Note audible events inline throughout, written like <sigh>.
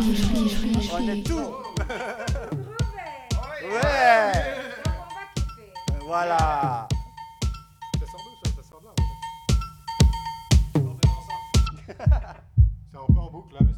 On est tout. <laughs> Ouais. Voilà. Ça sort d'où ça? Ça sort de là. <laughs> C'est un peu en boucle là, mais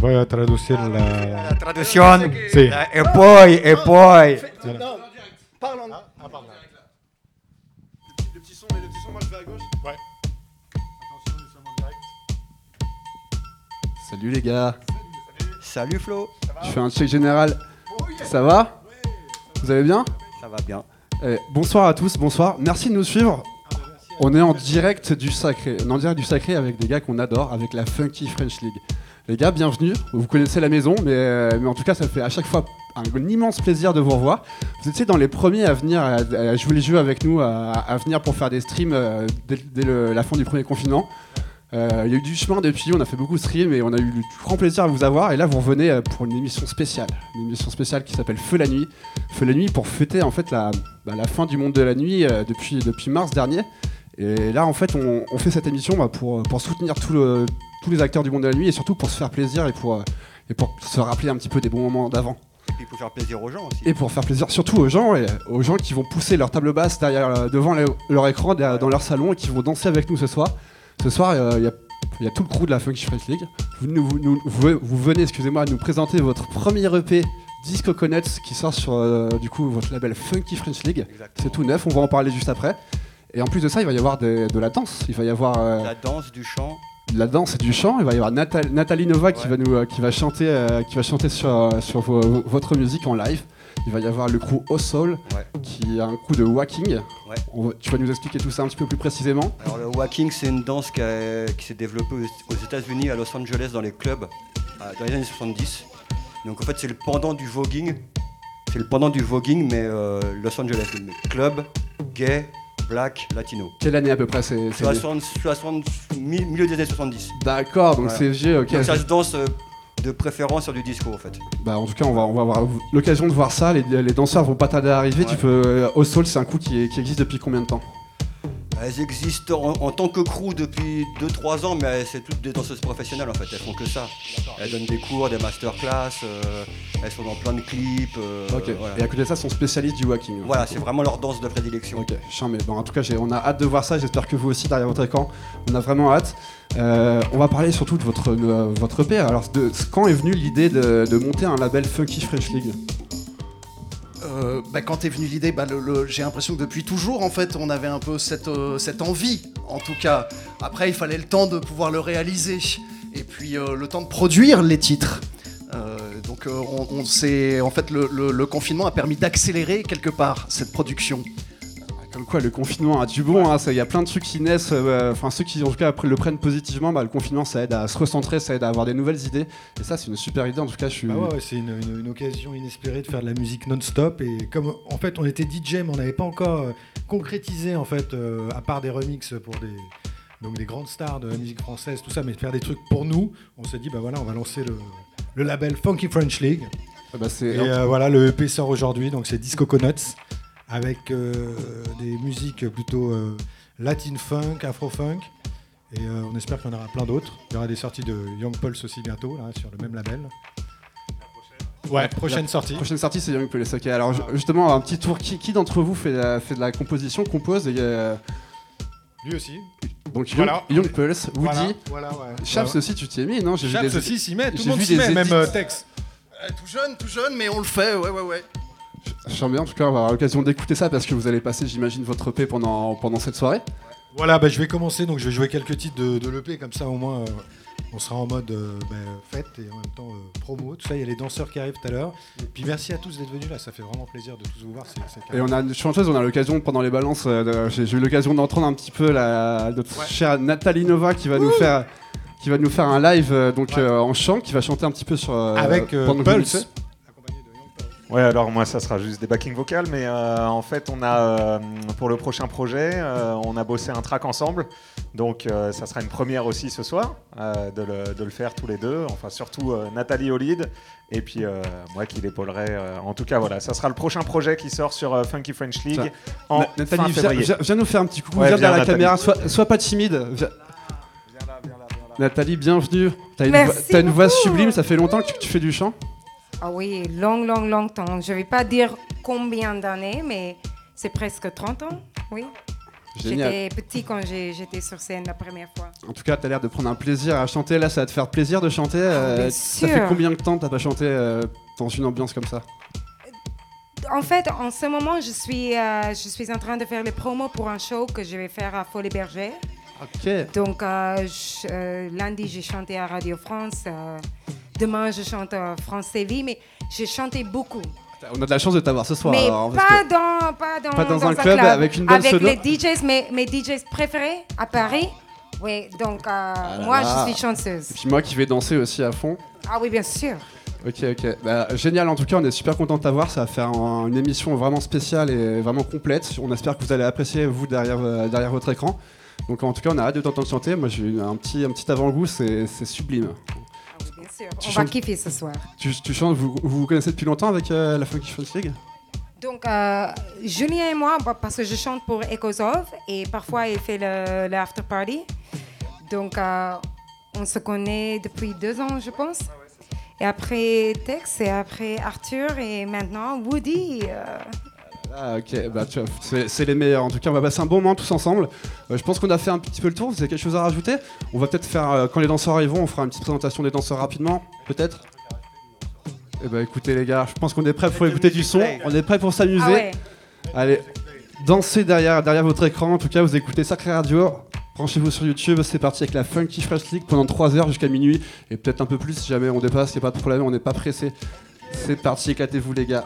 Voy a traducir La la. traduzione. Sì. La- E poi, e poi. Non, parle en. Ah, ah, pardon. Le petit son, le petit son, moi je vais à gauche. Ouais. Attention, nous sommes en direct. Salut les gars, Salut Flo. je fais un check général. Ça va Vous allez bien Ça va bien. Eh, Bonsoir à tous, bonsoir. Merci de nous suivre. On est en direct du sacré, on est en direct du sacré avec des gars qu'on adore, avec la Funky French League. Les gars, bienvenue. Vous connaissez la maison, mais, en tout cas, ça fait à chaque fois un, immense plaisir de vous revoir. Vous étiez dans les premiers à venir à, jouer les jeux avec nous, à, venir pour faire des streams euh, dès, la fin du premier confinement. Euh, il y a eu du chemin depuis, on a fait beaucoup de streams et on a eu le grand plaisir à vous avoir. Et là, vous revenez euh, pour une émission spéciale, une émission spéciale qui s'appelle Feu la nuit. Feu la nuit pour fêter en fait la, bah, fin du monde de la nuit depuis mars dernier. Et là, en fait, on, on fait cette émission bah, pour, pour soutenir tout le- tous les acteurs du monde de la nuit et surtout pour se faire plaisir et pour, et pour se rappeler un petit peu des bons moments d'avant. Et puis faut faire plaisir aux gens aussi. Et pour faire plaisir surtout aux gens, et aux gens qui vont pousser leur table basse derrière, euh, devant le- leur écran derrière- dans leur salon et qui vont danser avec nous ce soir. Ce soir, euh, il y a il y a tout le crew de la Funky French League. Vous, nous- vous, nous- vous- vous venez, excusez-moi, nous présenter votre premier EP Disco Coconuts qui sort sur euh, du coup votre label Funky French League. C'est tout neuf, on va en parler juste après. Et en plus de ça, il va y avoir des- de la danse, il va y avoir euh, La danse, du chant. la danse et du chant. Il va y avoir Nathalie Nova qui va nous, euh, qui va chanter, euh, qui va chanter sur, sur votre musique en live. Il va y avoir le crew O Soul Ouais. qui a un coup de walking. Ouais. On va- tu vas nous expliquer tout ça un petit peu plus précisément. Alors le walking, c'est une danse qui, s'est développée aux, États-Unis, à Los Angeles, dans les clubs, dans les années 70. Donc en fait, c'est le pendant du voguing. C'est le pendant du voguing, mais euh, Los Angeles, club, gay, black, latino. Quelle année à peu près c'est c'est- 60, 60, mi- milieu des années 70. D'accord, donc Voilà. c'est vieux. ok. Donc ça se danse euh, de préférence sur du disco en fait. Bah, en tout cas, on va, on va avoir l'occasion de voir ça. Les, les danseurs vont pas tarder à arriver. Ouais. Tu peux, euh, O Soul, c'est un coup qui existe depuis combien de temps? Elles existent en, en tant que crew depuis 2-3 ans, mais c'est toutes des danseuses professionnelles en fait, elles font que ça. Elles donnent des cours, des masterclass, euh, elles sont dans plein de clips. euh, voilà. Et à côté de ça, sont spécialistes du walking. Voilà, c'est vraiment leur danse de prédilection. Ok, chiant, mais bon, en tout cas, on a hâte de voir ça. J'espère que vous aussi derrière votre écran, on a vraiment hâte. Euh, on va parler surtout de votre, euh, votre EP. Alors, de, quand est venue l'idée de, de monter un label Funky Fresh League? Euh, bah, quand est venue l'idée, bah, j'ai l'impression que depuis toujours, en fait, on avait un peu cette, euh, cette envie, en tout cas. Après, il fallait le temps de pouvoir le réaliser, et puis euh, le temps de produire les titres. Donc, on, en fait, le confinement a permis d'accélérer quelque part cette production. Comme quoi, le confinement a du bon. hein, Il y a plein de trucs qui naissent. euh, Enfin, ceux qui en tout cas après le prennent positivement, bah, le confinement, ça aide à se recentrer, ça aide à avoir des nouvelles idées. Et ça, c'est une super idée. En tout cas, je suis. Bah ouais, ouais, c'est une, une- une occasion inespérée de faire de la musique non-stop. Et comme en fait on était DJ, mais on n'avait pas encore euh, concrétisé en fait, euh, à part des remixes pour des, donc des grandes stars de la musique française, tout ça, mais de faire des trucs pour nous, on s'est dit bah voilà, on va lancer le, le label Funky French League. Ah bah, Et euh, voilà, le EP sort aujourd'hui, donc c'est Disco Coconuts, avec euh, des musiques plutôt euh, latin funk, afro funk. Et euh, on espère qu'il y en aura plein d'autres. Il y aura des sorties de Young Pulse aussi bientôt, là, sur le même label. Ouais, prochaine sortie. Prochaine sortie, c'est Young Police. Ok, alors ju- justement, un petit tour. Qui, qui d'entre vous fait, la- fait de la composition, compose et, euh, Lui aussi. Donc Young, Voilà. Young Pulse, Woody, Voilà, voilà, ouais. Chaps Voilà. aussi, tu t'y es mis, non? J'ai vu Chaps des- aussi s'y met, tout le monde vu s'y met, même euh, Tex. Euh, tout jeune, tout jeune, mais on le fait, ouais, ouais, ouais. Sens bien, en tout cas, on va avoir l'occasion d'écouter ça parce que vous allez passer, j'imagine, votre EP pendant, pendant cette soirée. Voilà, bah, je vais commencer, donc je vais jouer quelques titres de, de l'EP, comme ça au moins euh, on sera en mode euh, bah, fête et en même temps euh, promo. Tout ça, il y a les danseurs qui arrivent tout à l'heure. Puis merci à tous d'être venus là, ça fait vraiment plaisir de tous vous voir. Et on a une chanteuse, on a l'occasion pendant les balances, j'ai eu l'occasion d'entendre un petit peu la, notre Ouais. chère Nathalie Nova qui va nous faire qui va nous faire un live donc Ouais. en chant, qui va chanter un petit peu sur Avec Pulse. Ouais, alors moi ça sera juste des backing vocales, mais euh, en fait on a euh, pour le prochain projet, euh, on a bossé un track ensemble, donc euh, ça sera une première aussi ce soir euh, de, le, de le faire tous les deux, enfin surtout euh, Nathalie au lead et puis euh, moi qui l'épaulerai. euh, en tout cas voilà, ça sera le prochain projet qui sort sur euh, Funky French League Ça. en Na- Nathalie, viens, février. viens- viens nous faire un petit coucou, Ouais, viens viens, vers la Nathalie. caméra, sois, sois pas timide. Viens- Nathalie, bienvenue. T'as une, voix- une voix sublime, ça fait longtemps que tu, que tu fais du chant. Ah oui, long, long, longtemps. Je ne vais pas dire combien d'années, mais c'est presque 30 ans, oui. J'étais petit quand j'étais sur scène la première fois. En tout cas, t'as l'air de prendre un plaisir à chanter. Là, ça va te faire plaisir de chanter. Ah, bien ça fait combien de temps que t'as pas chanté euh, dans une ambiance comme ça? En fait, en ce moment, je suis, euh, je suis en train de faire les promos pour un show que je vais faire à Folie Berger. Ok. Donc, euh, je- euh, lundi, j'ai chanté à Radio France. Demain, je chante à France TV, mais j'ai chanté beaucoup. On a de la chance de t'avoir ce soir. mais alors, parce pas, dans, pas, dans, Pas dans un club avec une bonne Avec sono. les DJs, mes, mes DJs préférés à Paris. Oui, donc euh, là moi, là. je suis chanceuse. Et puis moi qui vais danser aussi à fond. Ah oui, bien sûr. Ok, ok. Bah, génial, en tout cas, on est super content de t'avoir. Ça va faire un- une émission vraiment spéciale et vraiment complète. On espère que vous allez apprécier, vous, derrière, euh, derrière votre écran. Donc, en tout cas, on a hâte de t'entendre chanter. Moi, j'ai eu un petit, un petit avant-goût, c'est sublime. Ah sûr. Tu On va kiffer ce soir. Tu, tu chantes, vous, vous vous connaissez depuis longtemps avec euh, la Funky French League? Donc, euh, Julien et moi, bah, parce que je chante pour Ecosov et parfois il fait le, le after party. Donc, euh, on se connaît depuis deux ans, je pense. Et après Tex, et après Arthur, et maintenant Woody. euh, Ah, ok, bah, tu vois, c'est c'est les meilleurs. En tout cas, on va passer un bon moment tous ensemble. Euh, je pense qu'on a fait un petit peu le tour. Vous avez quelque chose à rajouter? On va peut-être faire, euh, quand les danseurs arriveront, on fera une petite présentation des danseurs rapidement, peut-être? Eh bah écoutez les gars, je pense qu'on est prêts pour écouter du son, on est prêts pour s'amuser. Ah ouais. Allez, dansez derrière, derrière votre écran. En tout cas, vous écoutez Sacré Radio. Branchez-vous sur YouTube, c'est parti avec la Funky Fresh League pendant 3 heures jusqu'à minuit. Et peut-être un peu plus si jamais on dépasse, a pas de problème, on n'est pas pressé. C'est parti, éclatez-vous les gars.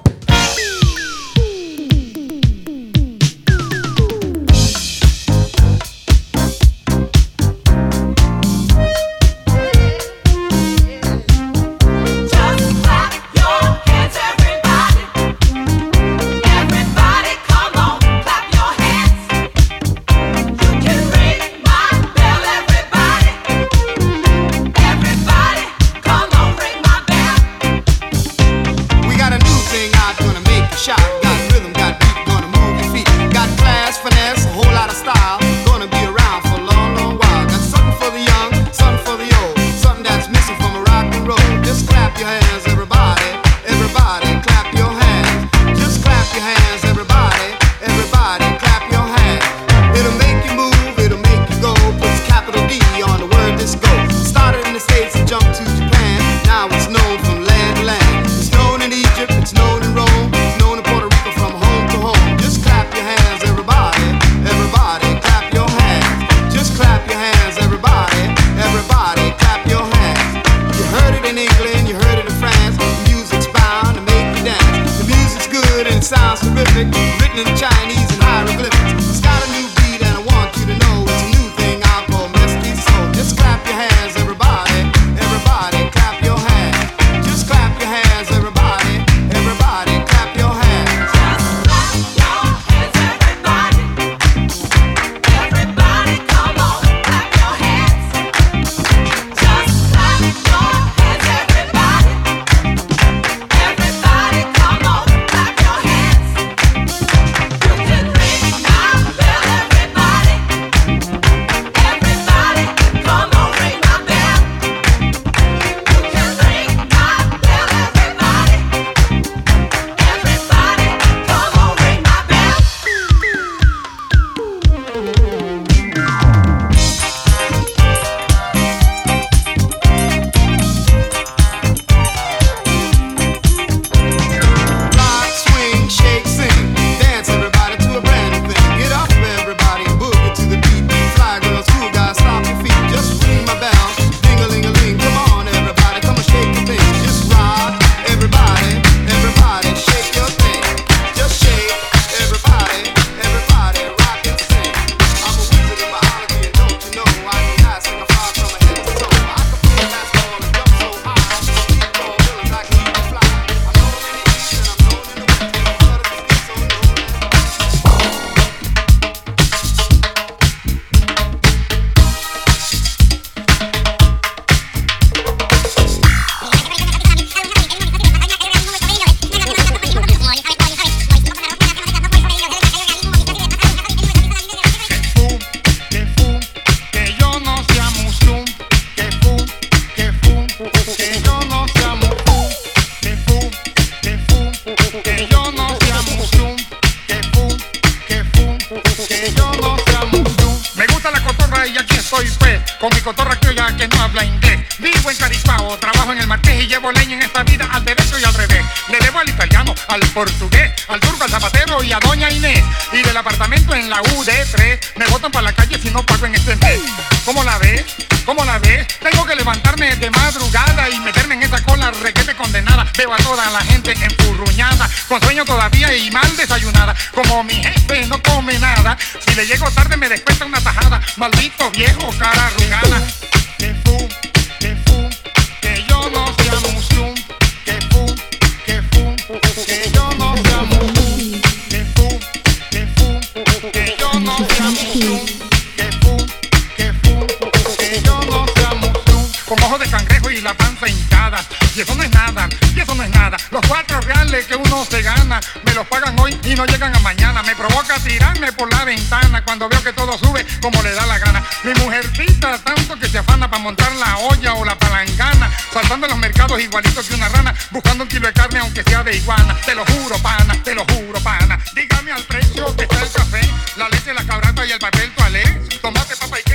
Mi mujercita, tanto que se afana para montar la olla o la palangana, saltando los mercados igualitos que una rana, buscando un kilo de carne aunque sea de iguana. Te lo juro, pana, te lo juro, pana. Dígame al precio que está el café, la leche, la cabrata y el papel toalé. Tomate, papa y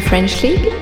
French League.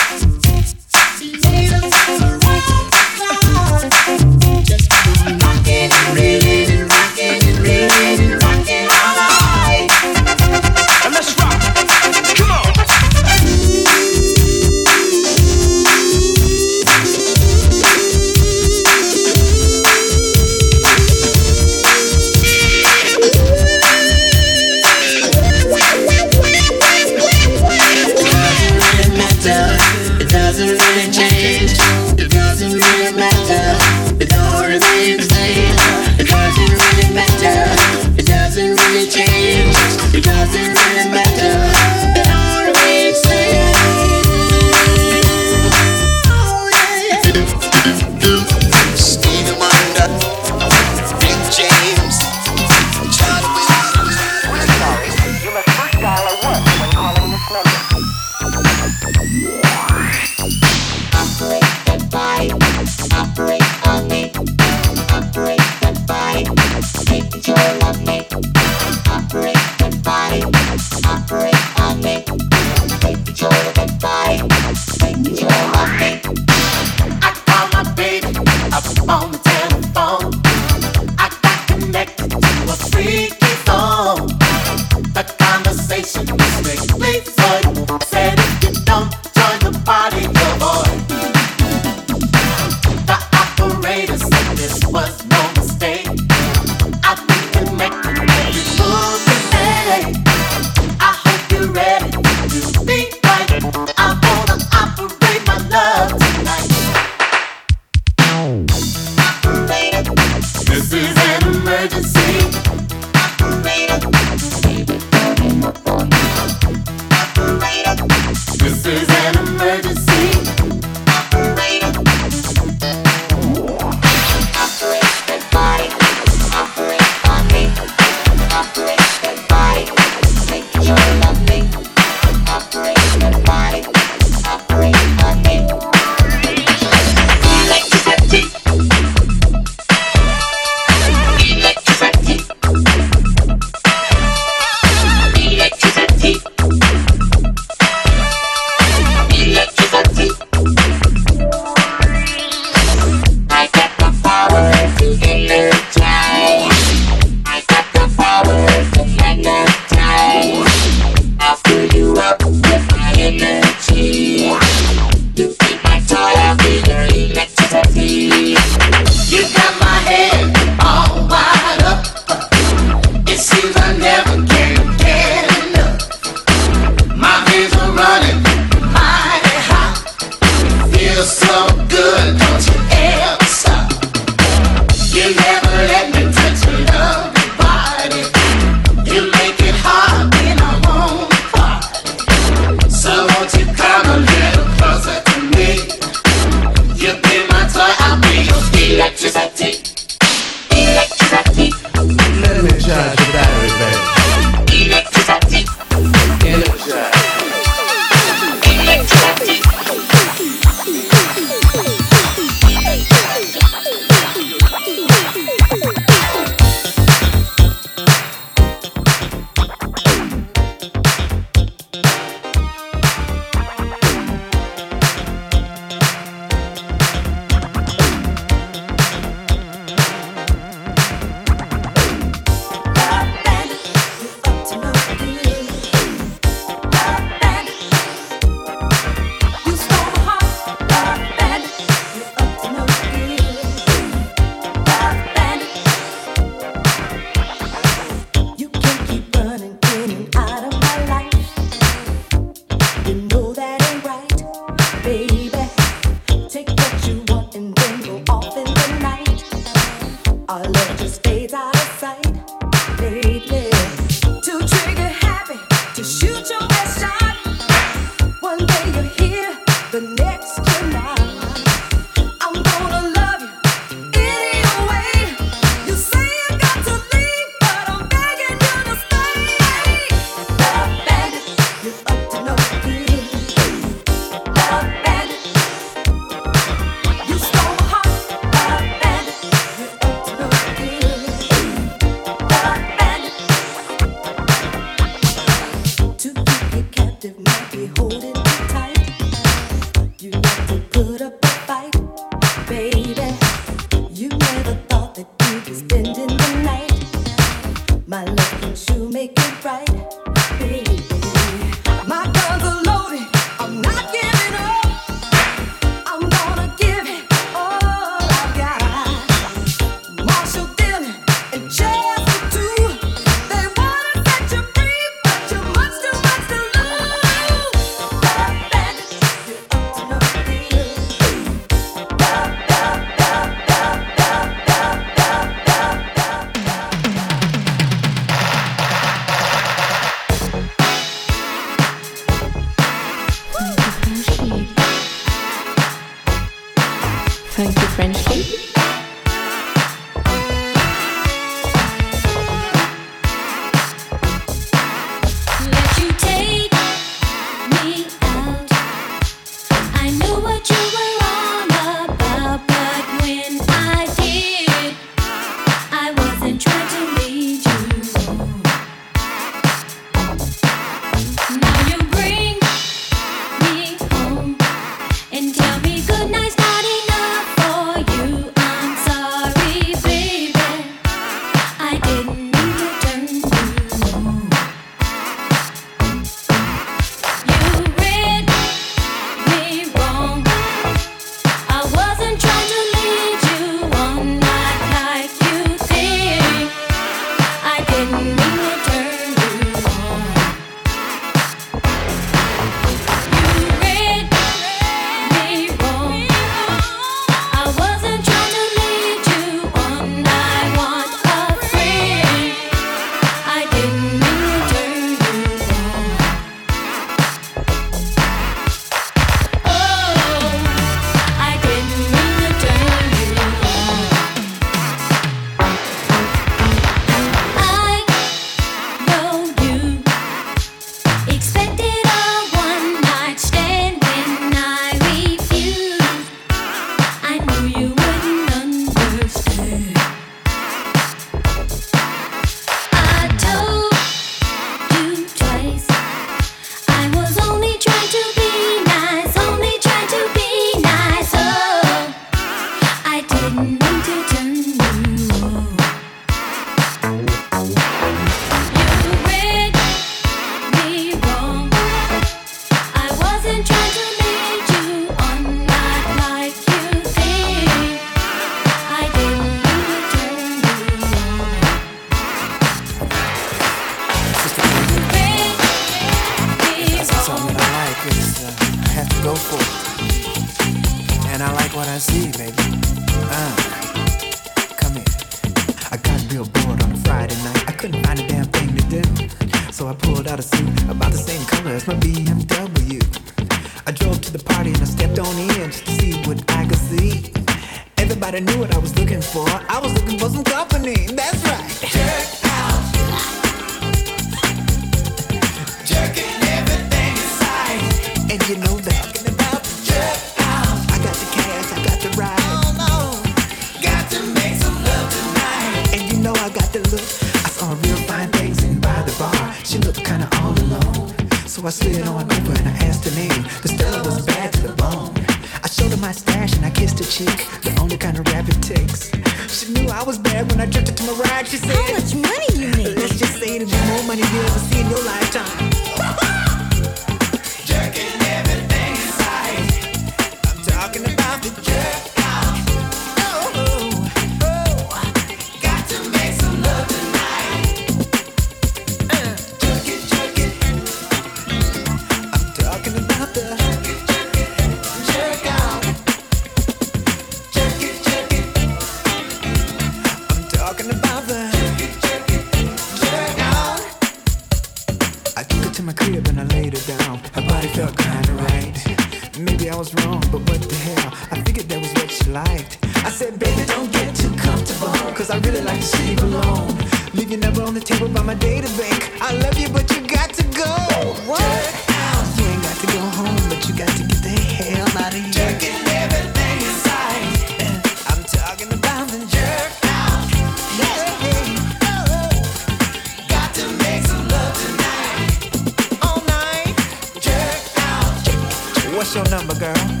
What's your number, girl?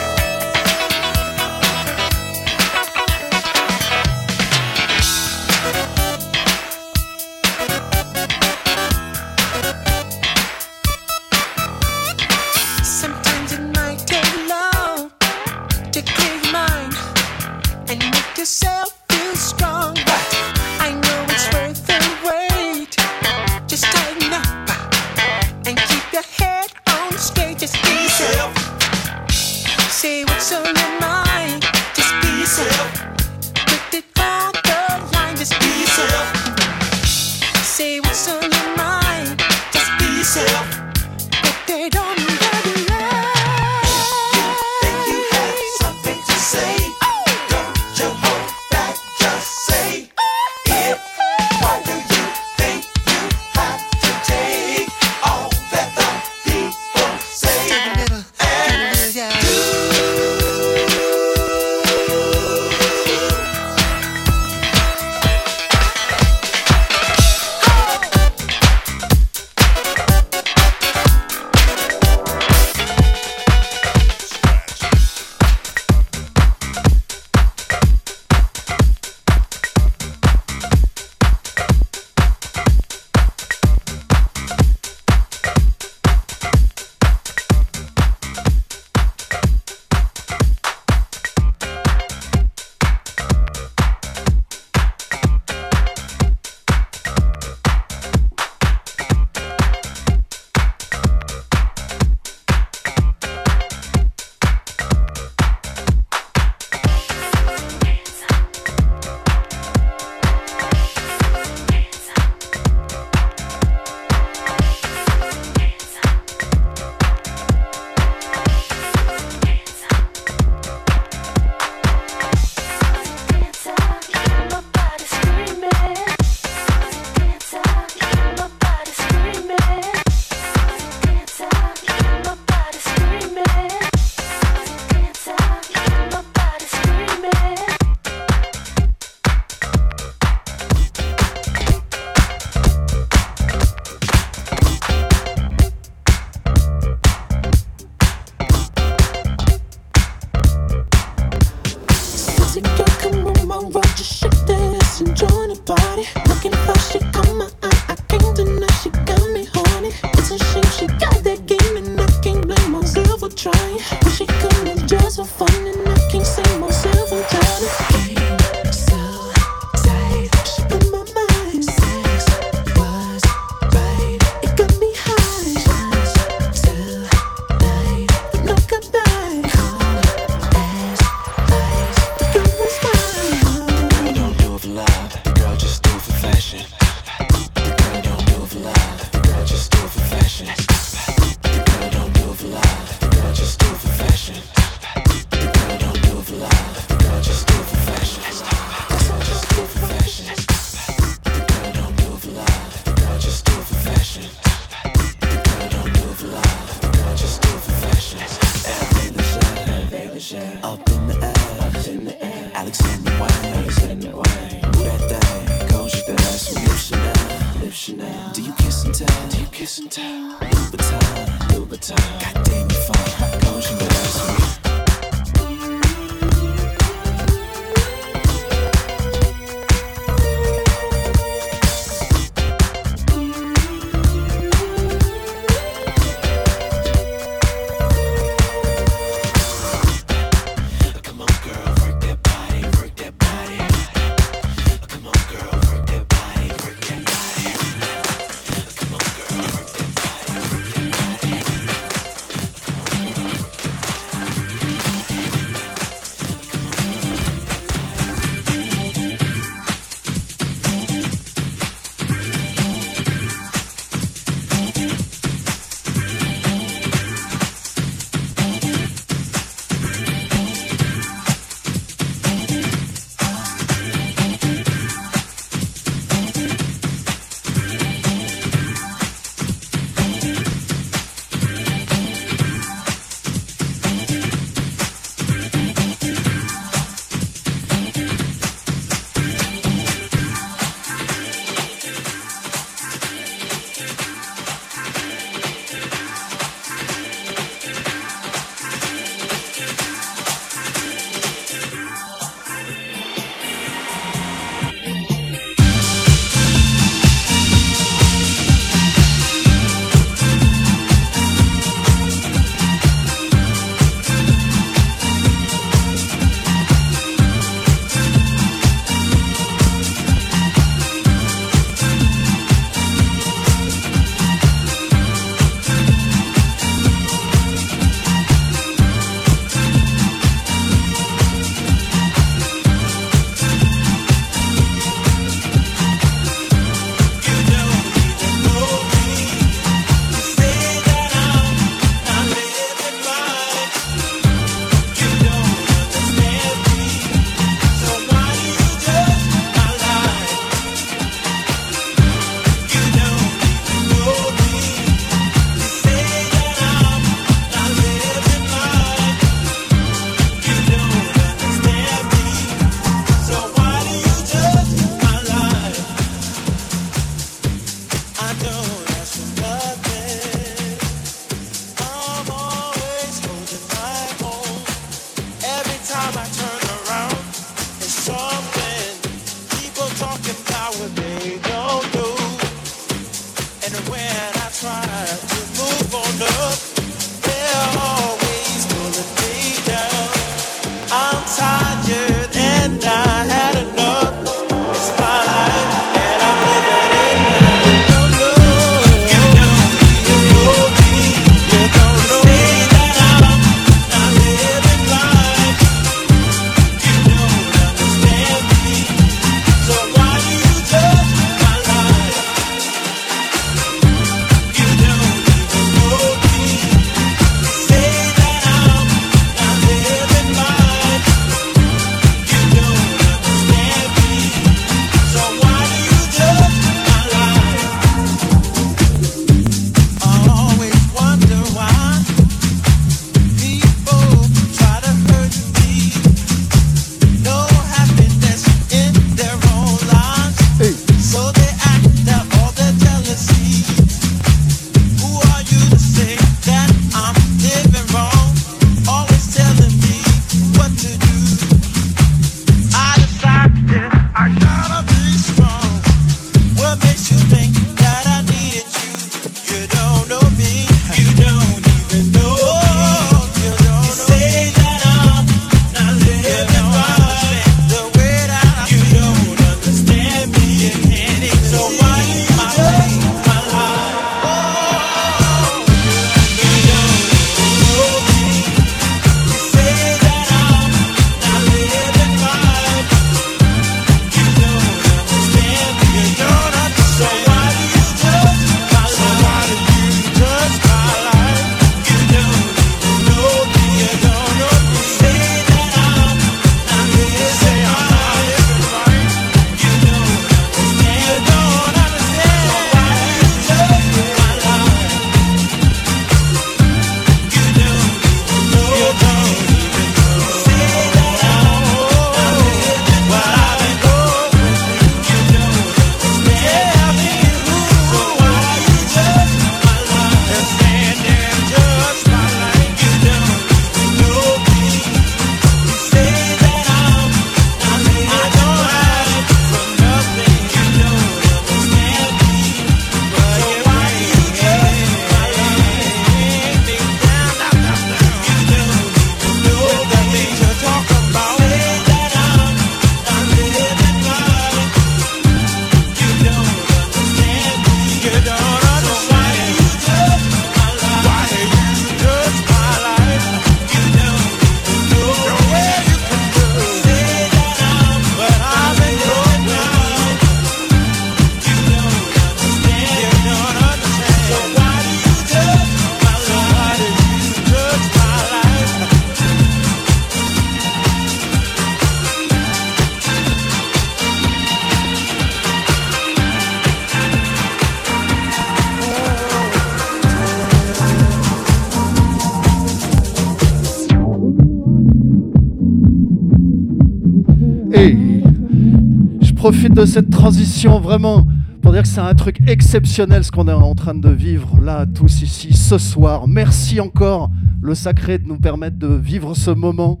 Je profite de cette transition vraiment pour dire que c'est un truc exceptionnel ce qu'on est en train de vivre là tous ici ce soir. Merci encore le sacré de nous permettre de vivre ce moment.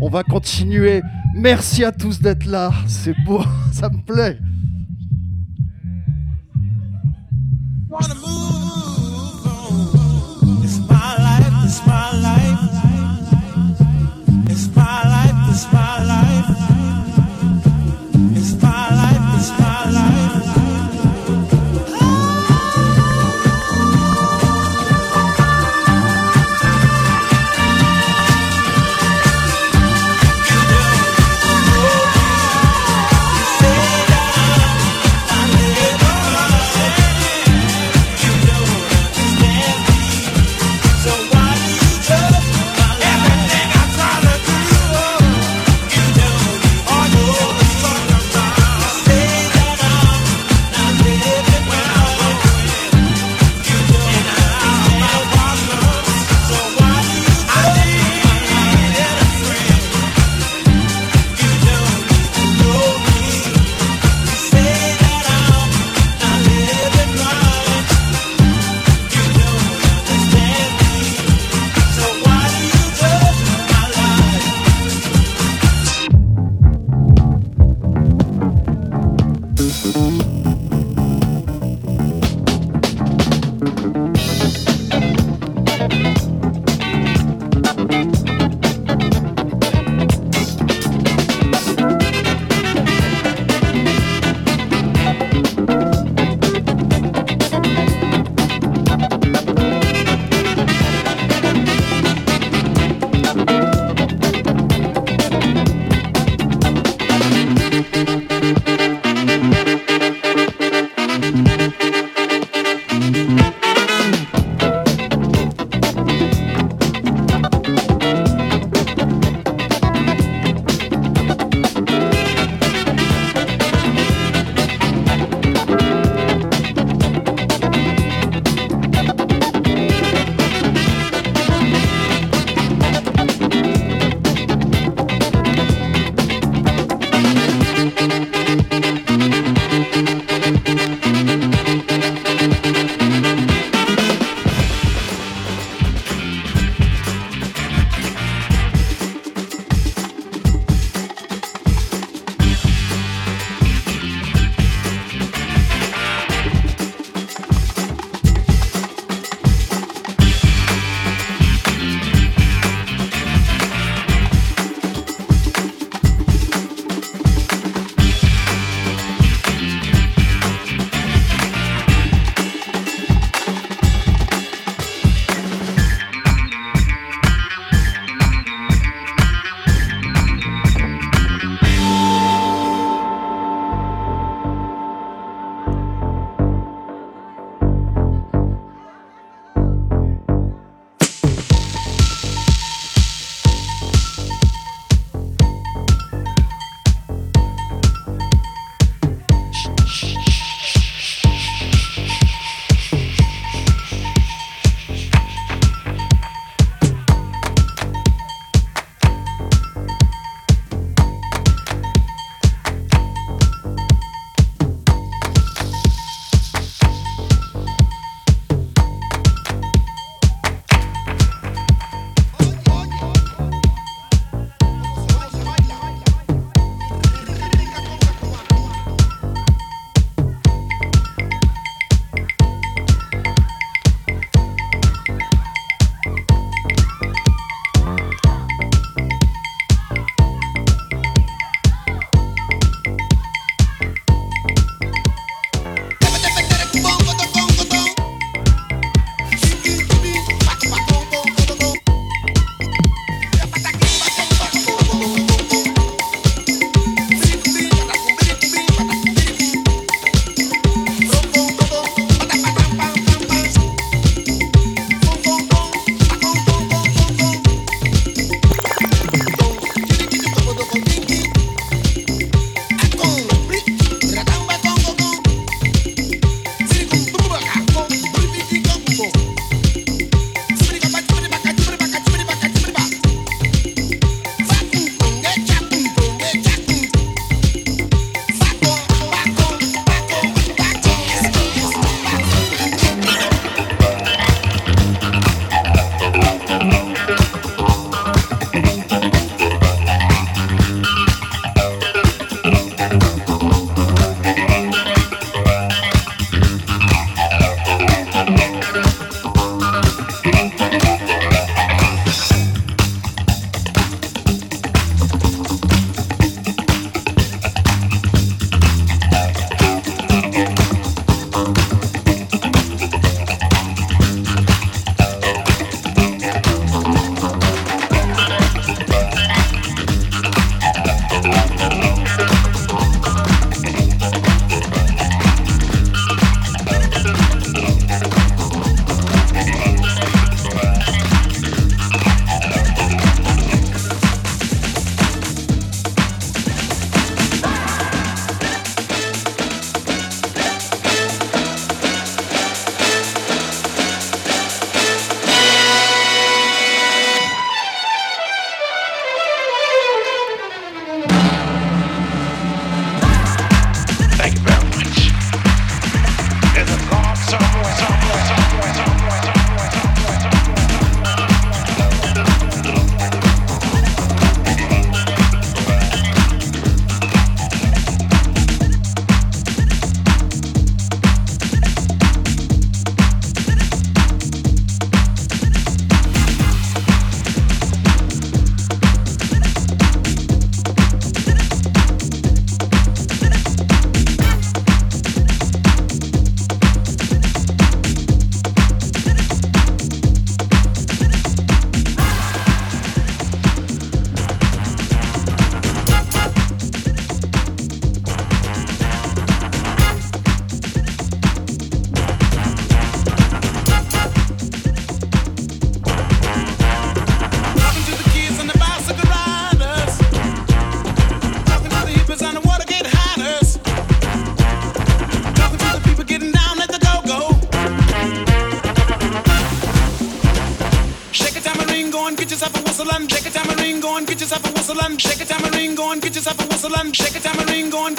On va continuer. Merci à tous d'être là. C'est beau, <laughs> ça me plaît.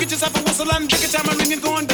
Get yourself a whistle and take a time and ring it going.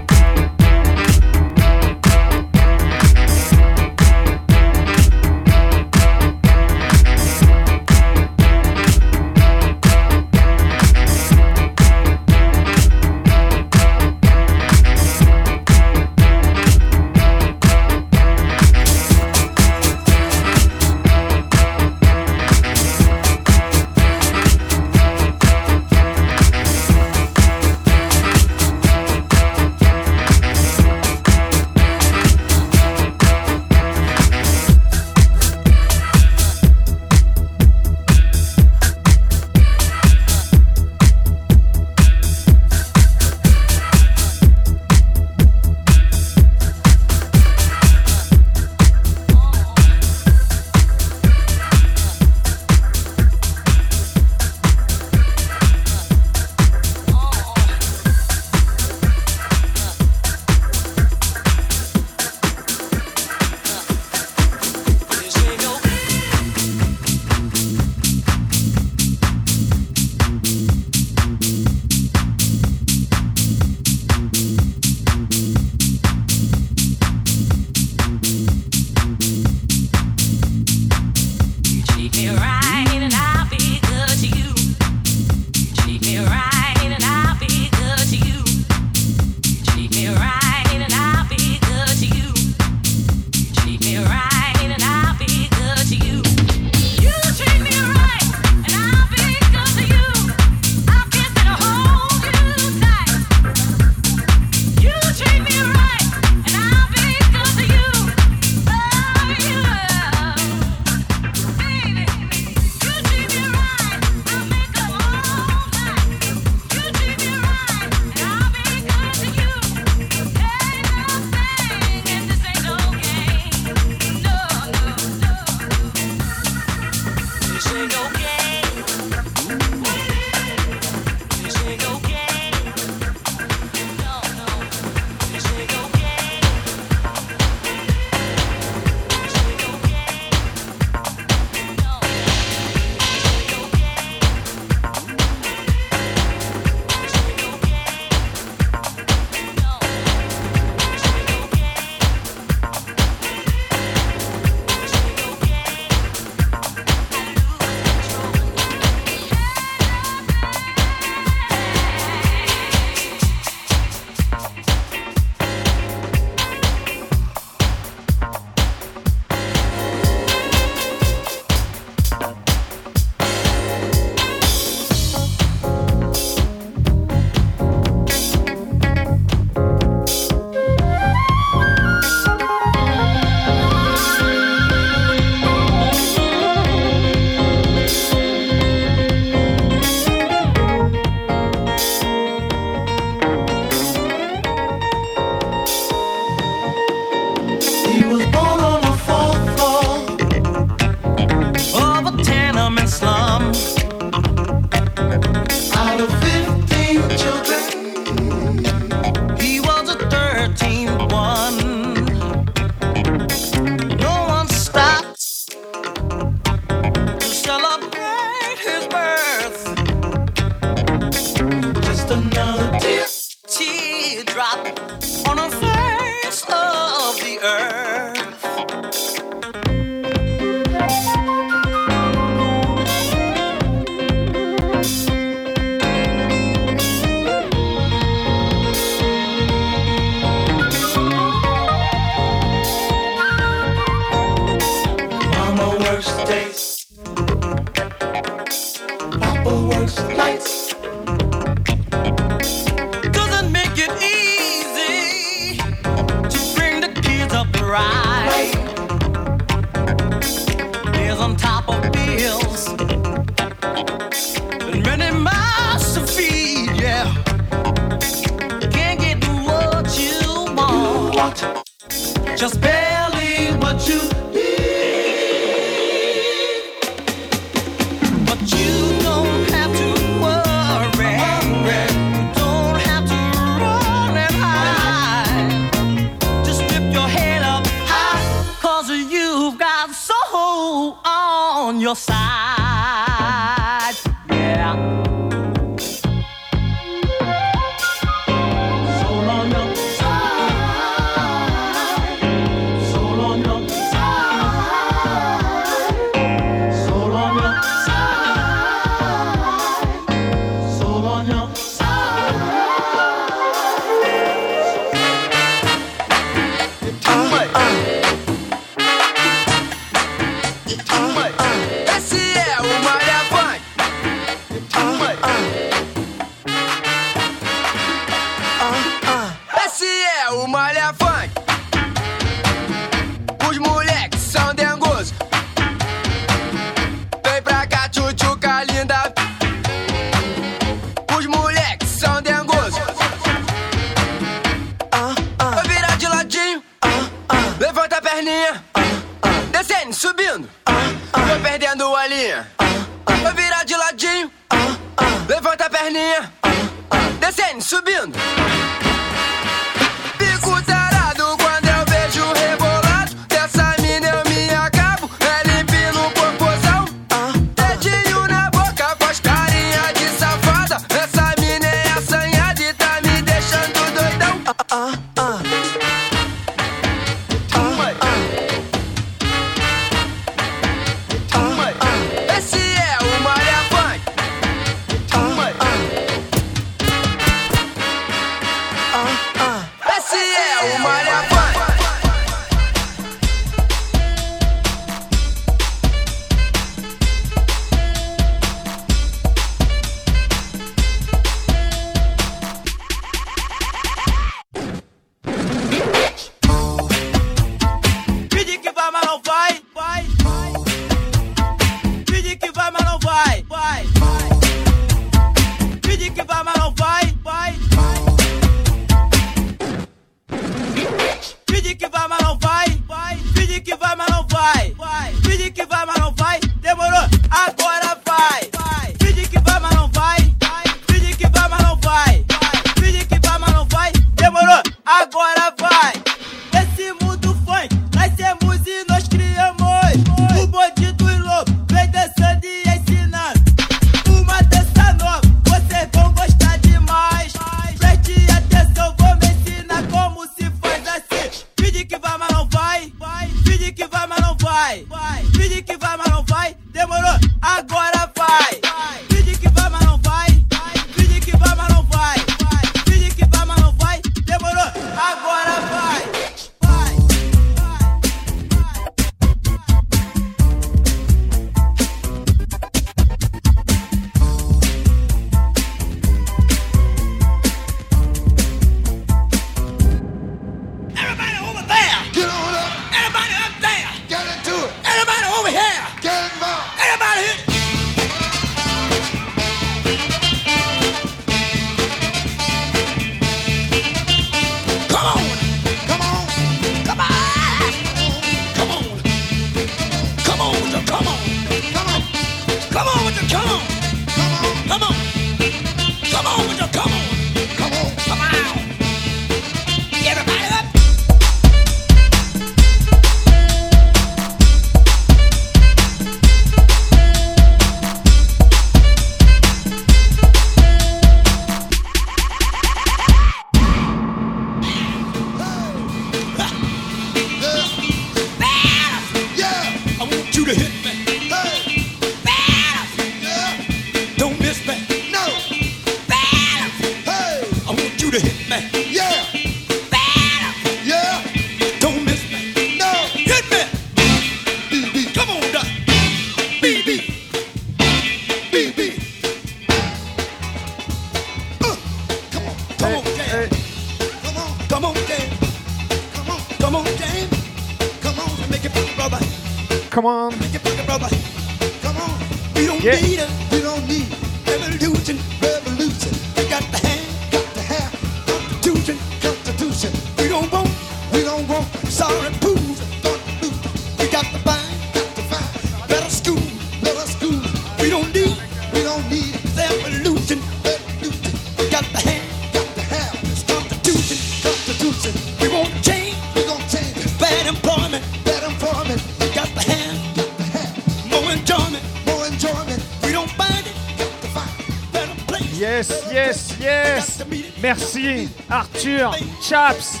Merci Arthur Chaps.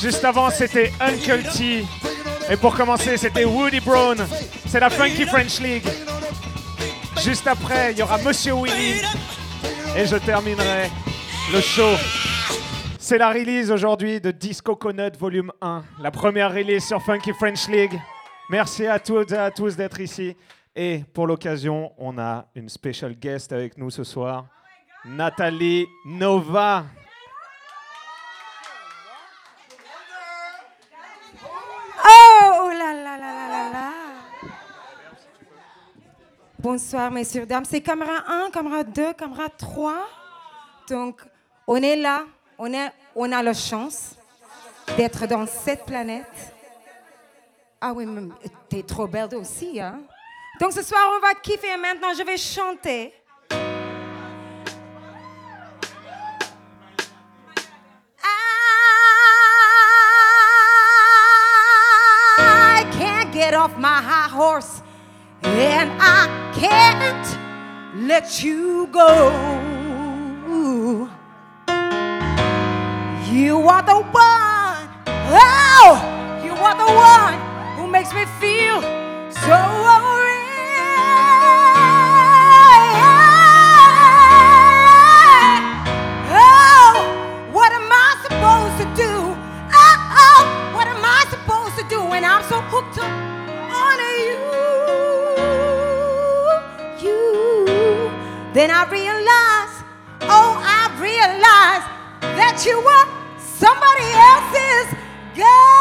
Juste avant, c'était Uncle T. Et pour commencer, c'était Woody Brown. C'est la Funky French League. Juste après, il y aura Monsieur Willy. Et je terminerai le show. C'est la release aujourd'hui de Disco Coconut Volume 1. La première release sur Funky French League. Merci à toutes et à tous d'être ici. Et pour l'occasion, on a une special guest avec nous ce soir. Nathalie Nova. Oh là là là là là là. Bonsoir, messieurs, dames. C'est caméra 1, caméra 2, caméra 3. Donc, on est là. On, est, on a la chance d'être dans cette planète. Ah oui, t'es trop belle aussi, hein? Donc, ce soir, on va kiffer. Maintenant, je vais chanter. Off my high horse, and I can't let you go. You are the one, oh, you are the one who makes me feel so alright. Oh, what am I supposed to do? Oh, oh, what am I supposed to do when I'm so hooked up Then I realized, oh, I realized that you were somebody else's girl.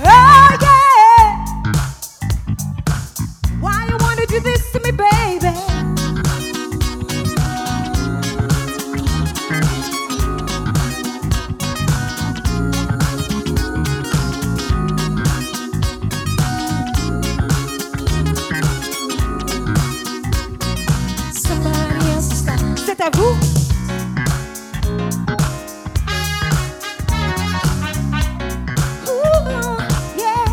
Oh, à vous. Ooh, yeah.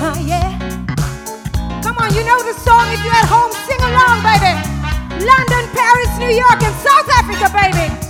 Uh, yeah. Come on, you know the song. If you're at home, sing along, baby. London, Paris, New York, and South Africa, baby.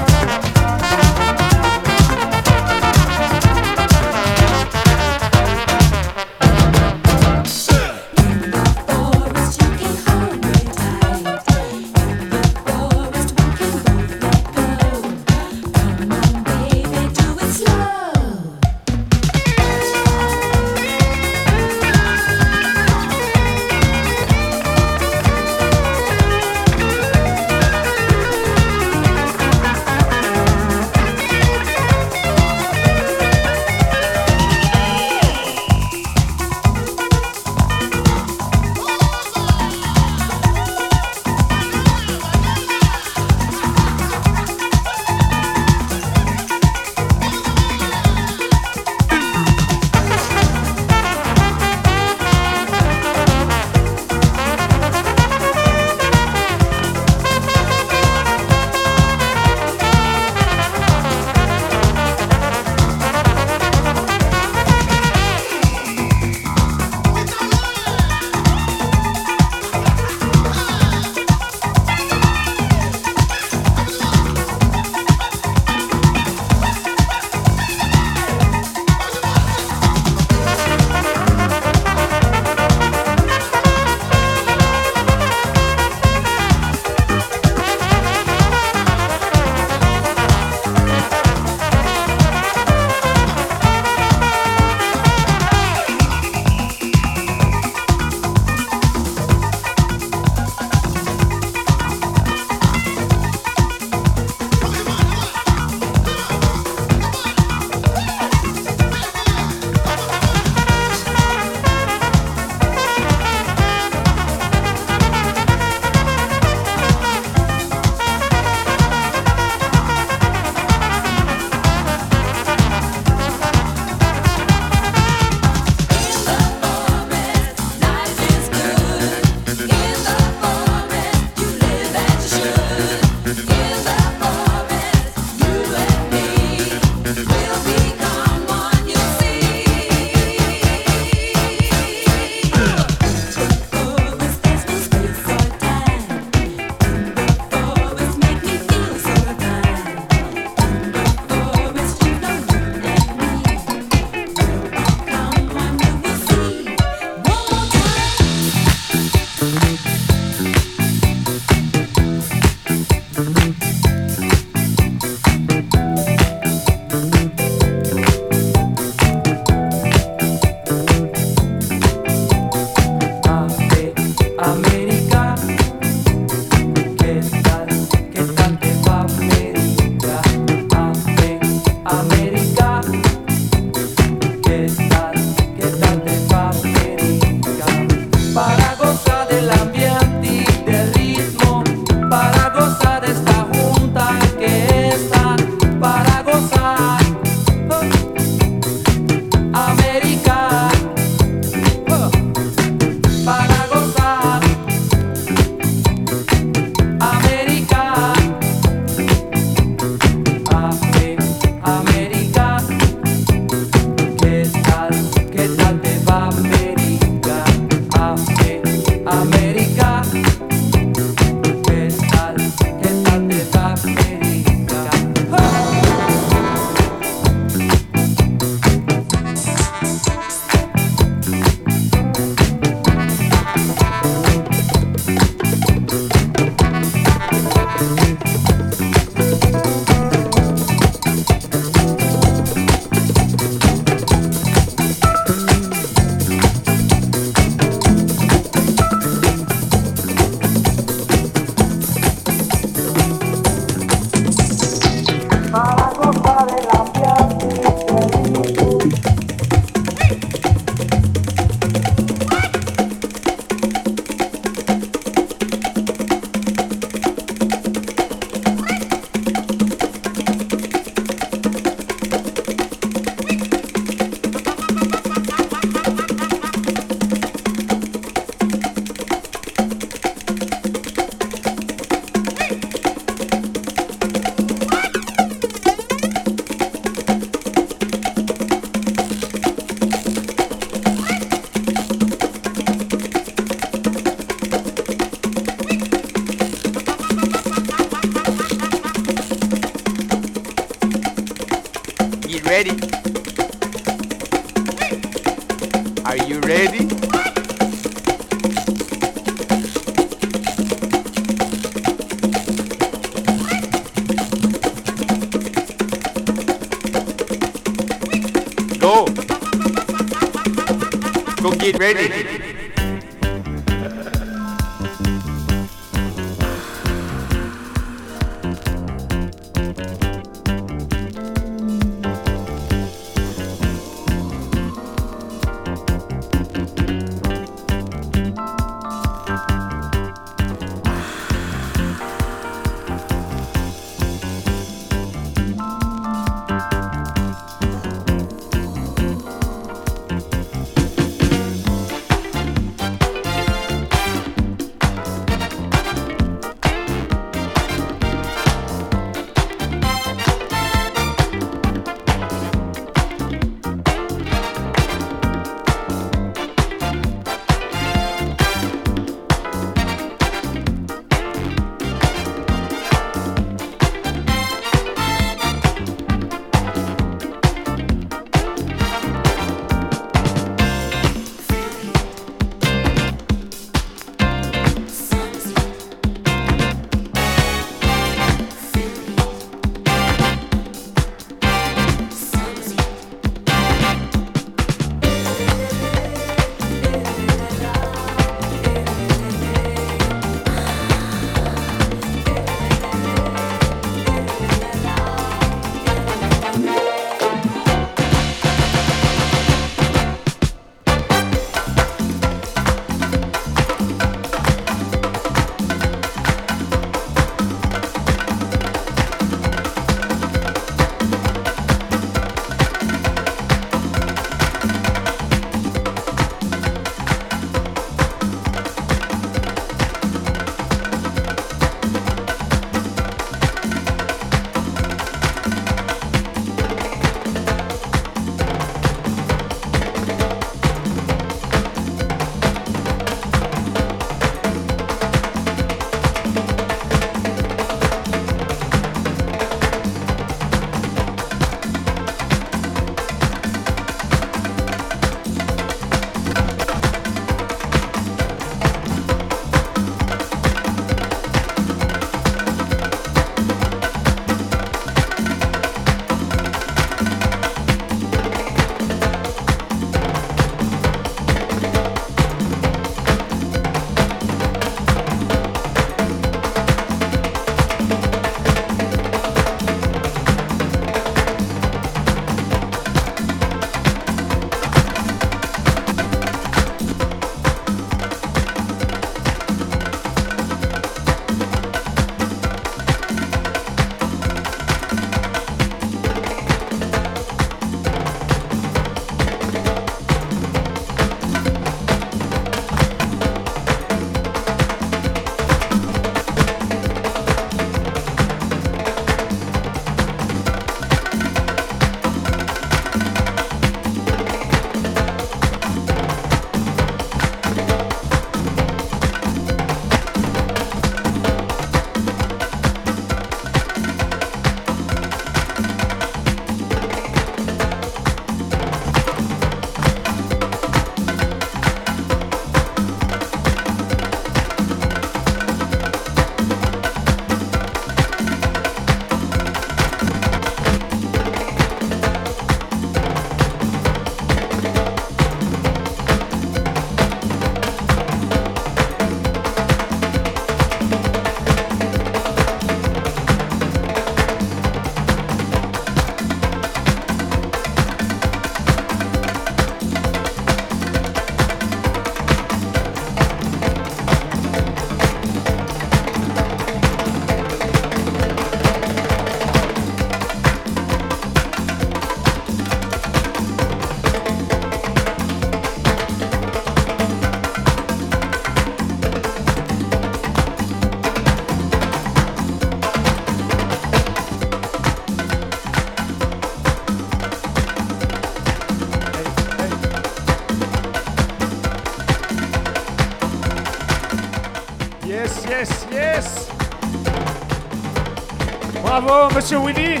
Bravo, monsieur Willy.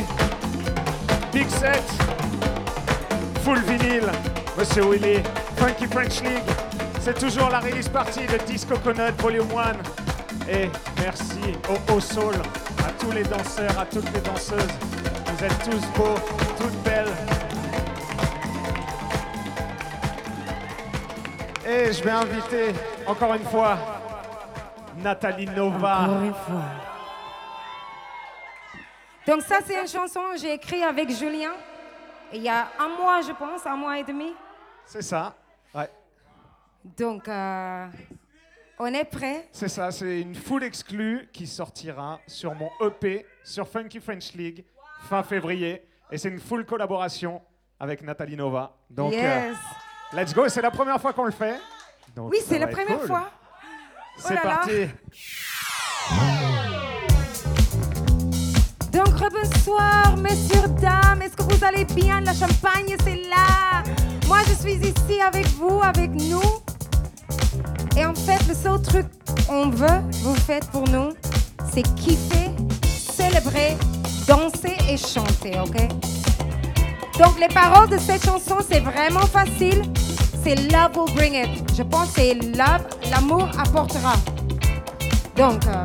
Big set. Full vinyle, monsieur Willy. Funky French League. C'est toujours la release party de Disco Coconut Volume 1. Et merci au Haut Soul, à tous les danseurs, à toutes les danseuses. Vous êtes tous beaux, toutes belles. Et je vais inviter encore une fois Nathalie Nova. Donc ça, c'est une chanson que j'ai écrite avec Julien il y a un mois, je pense, un mois et demi. C'est ça. Ouais. Donc, euh, on est prêt. C'est ça, c'est une full exclue qui sortira sur mon EP sur Funky French League fin février. Et c'est une full collaboration avec Nathalie Nova. Donc, Yes. euh, let's go. C'est la première fois qu'on le fait. Donc, Oui, c'est la première cool. fois. C'est là là. Donc, bonsoir, messieurs, dames. Est-ce que vous allez bien? La champagne, c'est là. Moi, je suis ici avec vous, avec nous. Et en fait, le seul truc qu'on veut, vous faites pour nous, c'est kiffer, célébrer, danser et chanter, ok? Donc, les paroles de cette chanson, c'est vraiment facile. C'est Love will bring it. Je pense que c'est Love, l'amour apportera. Donc, euh,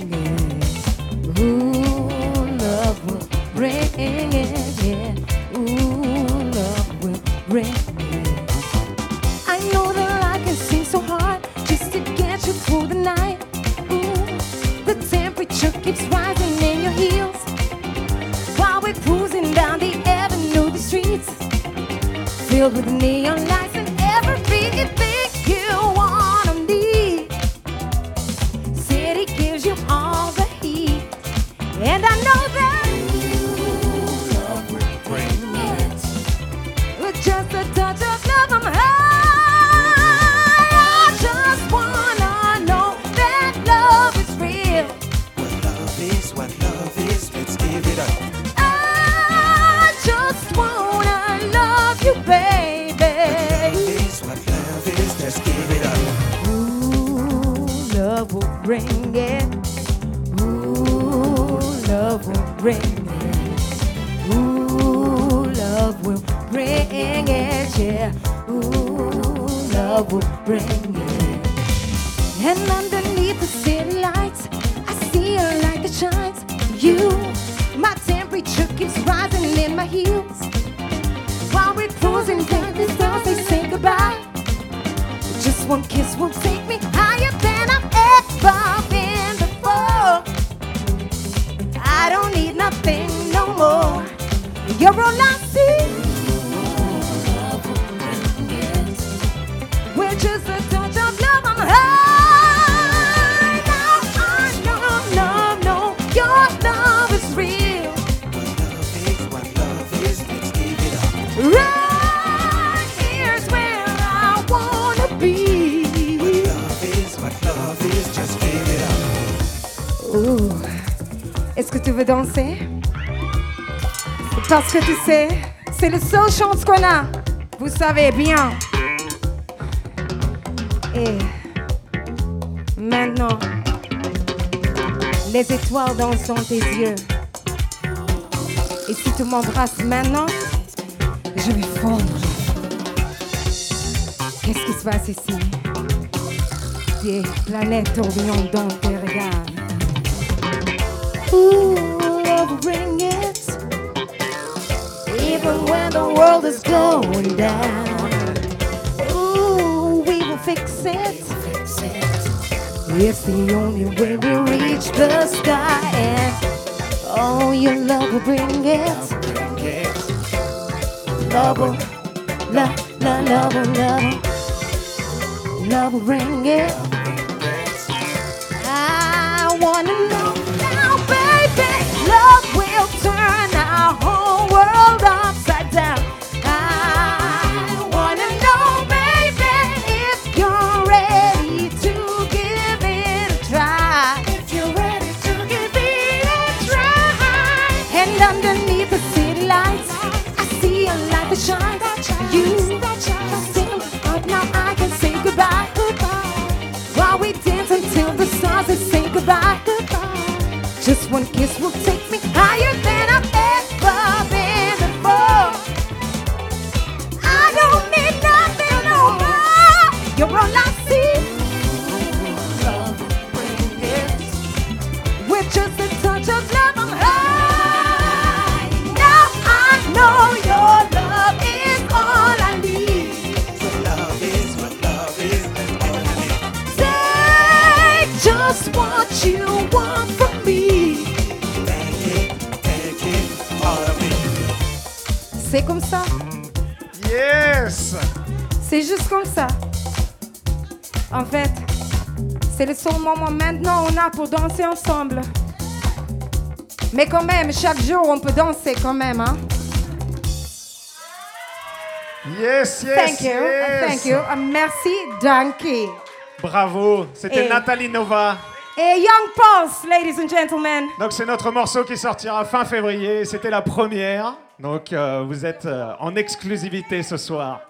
filled with neon lights Parce que tu sais, c'est la seule chance qu'on a. Vous savez bien. Et maintenant, les étoiles dansent dans tes yeux. Et si tu m'embrasses maintenant, je vais fondre. Qu'est-ce qui se passe ici? Des planètes tourbillonnent dans tes regards. Ooh, love. Even when the world is going down. Ooh, we will fix it. It's the only way we reach the sky. And oh, your love will bring it. Love will, love, love, love love. Love will bring it. C'est le seul moment maintenant on a pour danser ensemble. Mais quand même, chaque jour on peut danser quand même, hein. Yes, yes, Thank you, yes. thank you. Uh, merci, Donkey. Bravo, c'était Et- Nathalie Nova. Et Young Pulse, ladies and gentlemen. Donc c'est notre morceau qui sortira fin février. C'était la première. Donc euh, vous êtes euh, en exclusivité ce soir.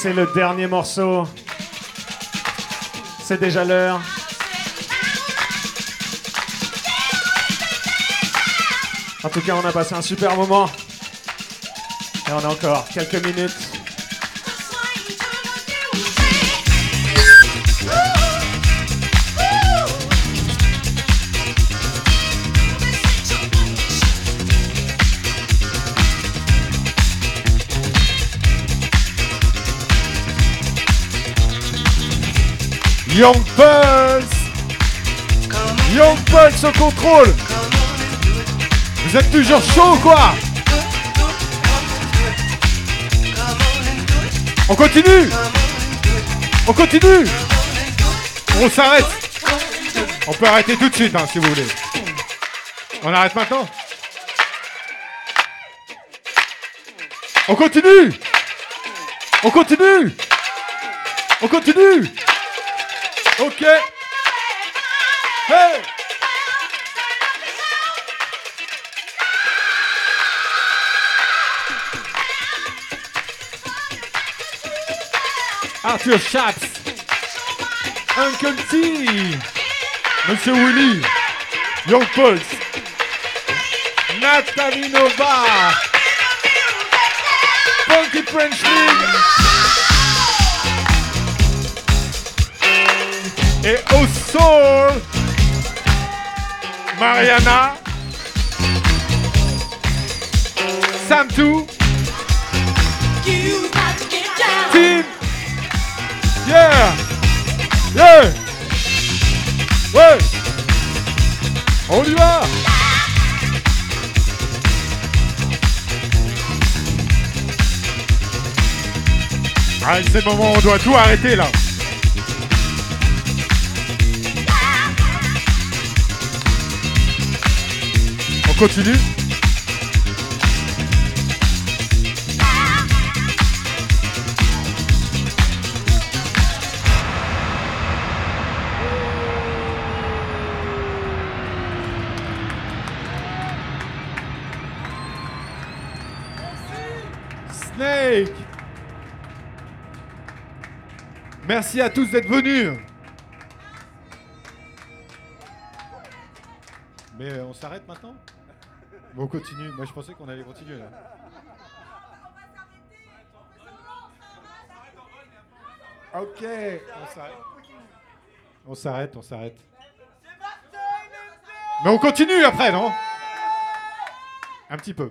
c'est le dernier morceau. C'est déjà l'heure. En tout cas, on a passé un super moment. Et on a encore quelques minutes. Young Pulse. Young Pulse au contrôle. Vous êtes toujours chaud ou quoi? On continue. On continue. On s'arrête. On peut arrêter tout de suite hein, si vous voulez. On arrête maintenant. On continue. On continue. On continue. Ok. Hey. Arthur Chaps Uncle T Monsieur Willy. Young Pulse Nathalie Nova. Funky French soul. Mariana. Sam 2 Team Yeah. Yeah. Ouais. On y va. Ah, c'est le moment on doit tout arrêter là. Continue Snake Merci à tous d'être venus. On continue. Moi, je pensais qu'on allait continuer là. Ok, on s'arrête. On s'arrête, on s'arrête. Mais on continue après, non? Un petit peu.